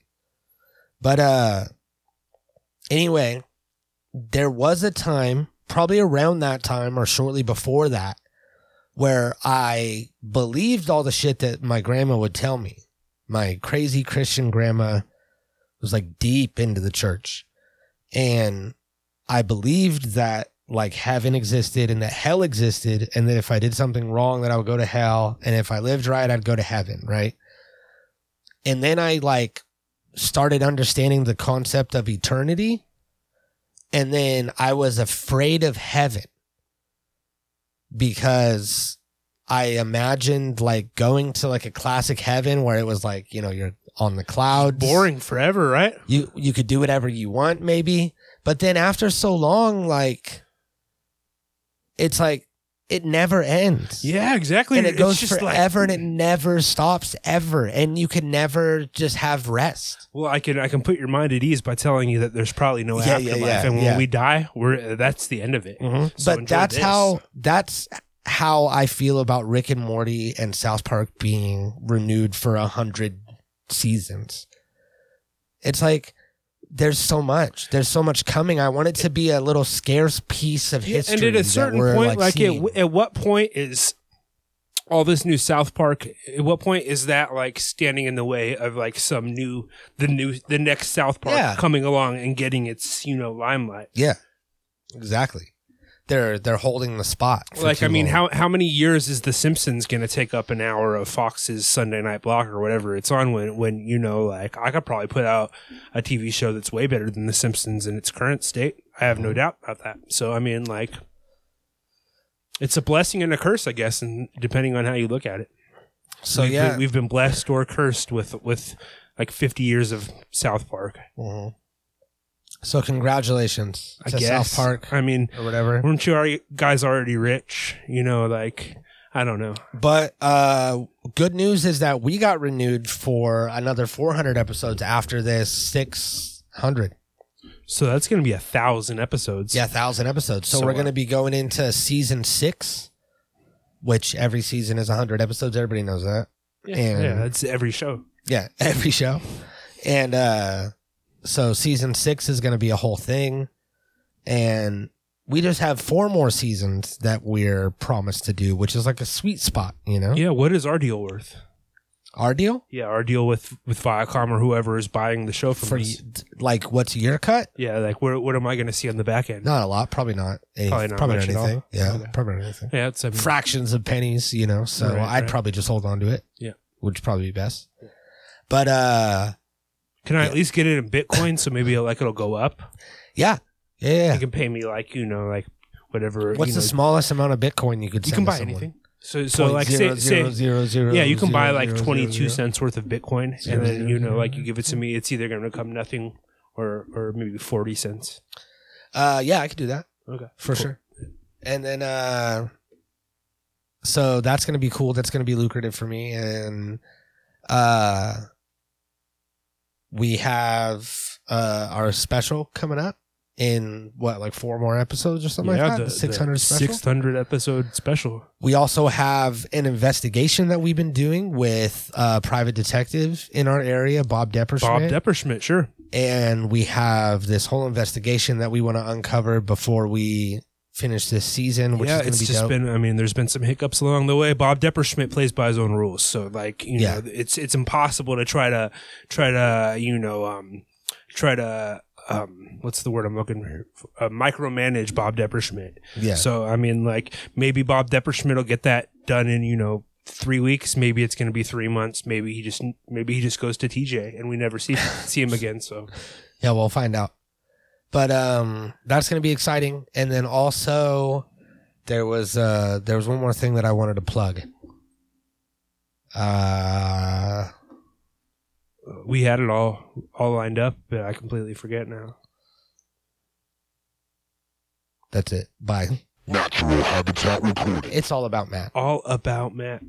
But uh, anyway, there was a time, probably around that time or shortly before that, where I believed all the shit that my grandma would tell me. My crazy Christian grandma was like deep into the church. And I believed that like heaven existed and that hell existed. And that if I did something wrong, that I would go to hell. And if I lived right, I'd go to heaven. Right. And then I like started understanding the concept of eternity. And then I was afraid of heaven because I imagined like going to like a classic heaven where it was like, you know, you're on the clouds. Boring forever, right? You you could do whatever you want, maybe. But then after so long, like it's like it never ends. Yeah, exactly. And it It's goes just like- forever and it never stops ever. And you can never just have rest. Well, I can I can put your mind at ease by telling you that there's probably no Yeah, yeah, afterlife, yeah, and when yeah. we die, we're that's the end of it. Mm-hmm. So but that's this. how that's how I feel about Rick and Morty and South Park being renewed for a hundred seasons. It's like there's so much. There's so much coming. I want it to be a little scarce piece of Yeah, history. and at a certain point, like, seeing. at, at what point is all this new South Park? At what point is that like standing in the way of like some new the new the next South Park Yeah. coming along and getting its you know limelight? yeah, exactly. They're they're holding the spot. Like, I mean, long. how how many years is The Simpsons going to take up an hour of Fox's Sunday Night Block or whatever it's on? When when you know, like, I could probably put out a TV show that's way better than The Simpsons in its current state. I have Mm-hmm. no doubt about that. So, I mean, like, it's a blessing and a curse, I guess, and depending on how you look at it. So we've yeah, we've been blessed or cursed with with like 50 years of South Park. Mhm. So congratulations I to guess. South Park I mean, or whatever. weren't you already, guys already rich? You know, like I don't know. But uh good news is that we got renewed for another 400 episodes after this 600. So that's going to be a thousand episodes. Yeah, 1000 episodes. So, So we're going to be going into season 6 which every season is 100 episodes. Everybody knows that. yeah, And- yeah, that's every show. Yeah, every show. And uh so season 6 is going to be a whole thing and we just have four more seasons that we're promised to do, which is like a sweet spot, you know? Yeah, what is our deal worth? Our deal Yeah, our deal with with Viacom or whoever is buying the show from for us. y- like what's your cut? Yeah, like what what am I going to see on the back end? Not a lot, probably not. Any, Probably probably not not, much at all. anything. Yeah, Okay. probably not anything. Yeah, it's I mean, Fractions of pennies, you know. So Right, I'd right. probably just hold on to it. Yeah. would probably be best. But uh, can I at least get it in Bitcoin so maybe like it'll go up? yeah, yeah. yeah. You can pay me like you know like whatever. What's you the smallest amount of Bitcoin you could? You send can to buy someone? anything. So so Point like zero, say, zero, say zero, zero, yeah, you can buy like twenty two cents worth of Bitcoin, and then you know like you give it to me, it's either going to come nothing or or maybe forty cents. Uh, yeah, I could do that Okay, for Cool. sure. And then uh, so that's gonna be cool. That's gonna be lucrative for me. And uh, we have uh our special coming up in what like four more episodes or something like that. The, six hundred special. six hundred episode special. We also have an investigation that we've been doing with a private detective in our area, Bob Depperschmidt. Bob Depperschmidt, sure. and we have this whole investigation that we want to uncover before we finish this season, which yeah, is going to be just dope. been. I mean, there's been some hiccups along the way. Bob Depperschmidt plays by his own rules, so like you Yeah. know, it's it's impossible to try to try to you know um try to um what's the word I'm looking for? Uh, micromanage Bob Depperschmidt. yeah, So I mean, like maybe Bob Depperschmidt will get that done in you know three weeks. Maybe it's going to be three months. Maybe he just maybe he just goes to TJ and we never see see him again. So yeah, we'll find out. But um, that's going to be exciting. And then also, there was uh, there was one more thing that I wanted to plug. Uh, we had it all all lined up, but I completely forget now. that's it. Bye. Natural Habitat Recording. It's all about Matt. All about Matt.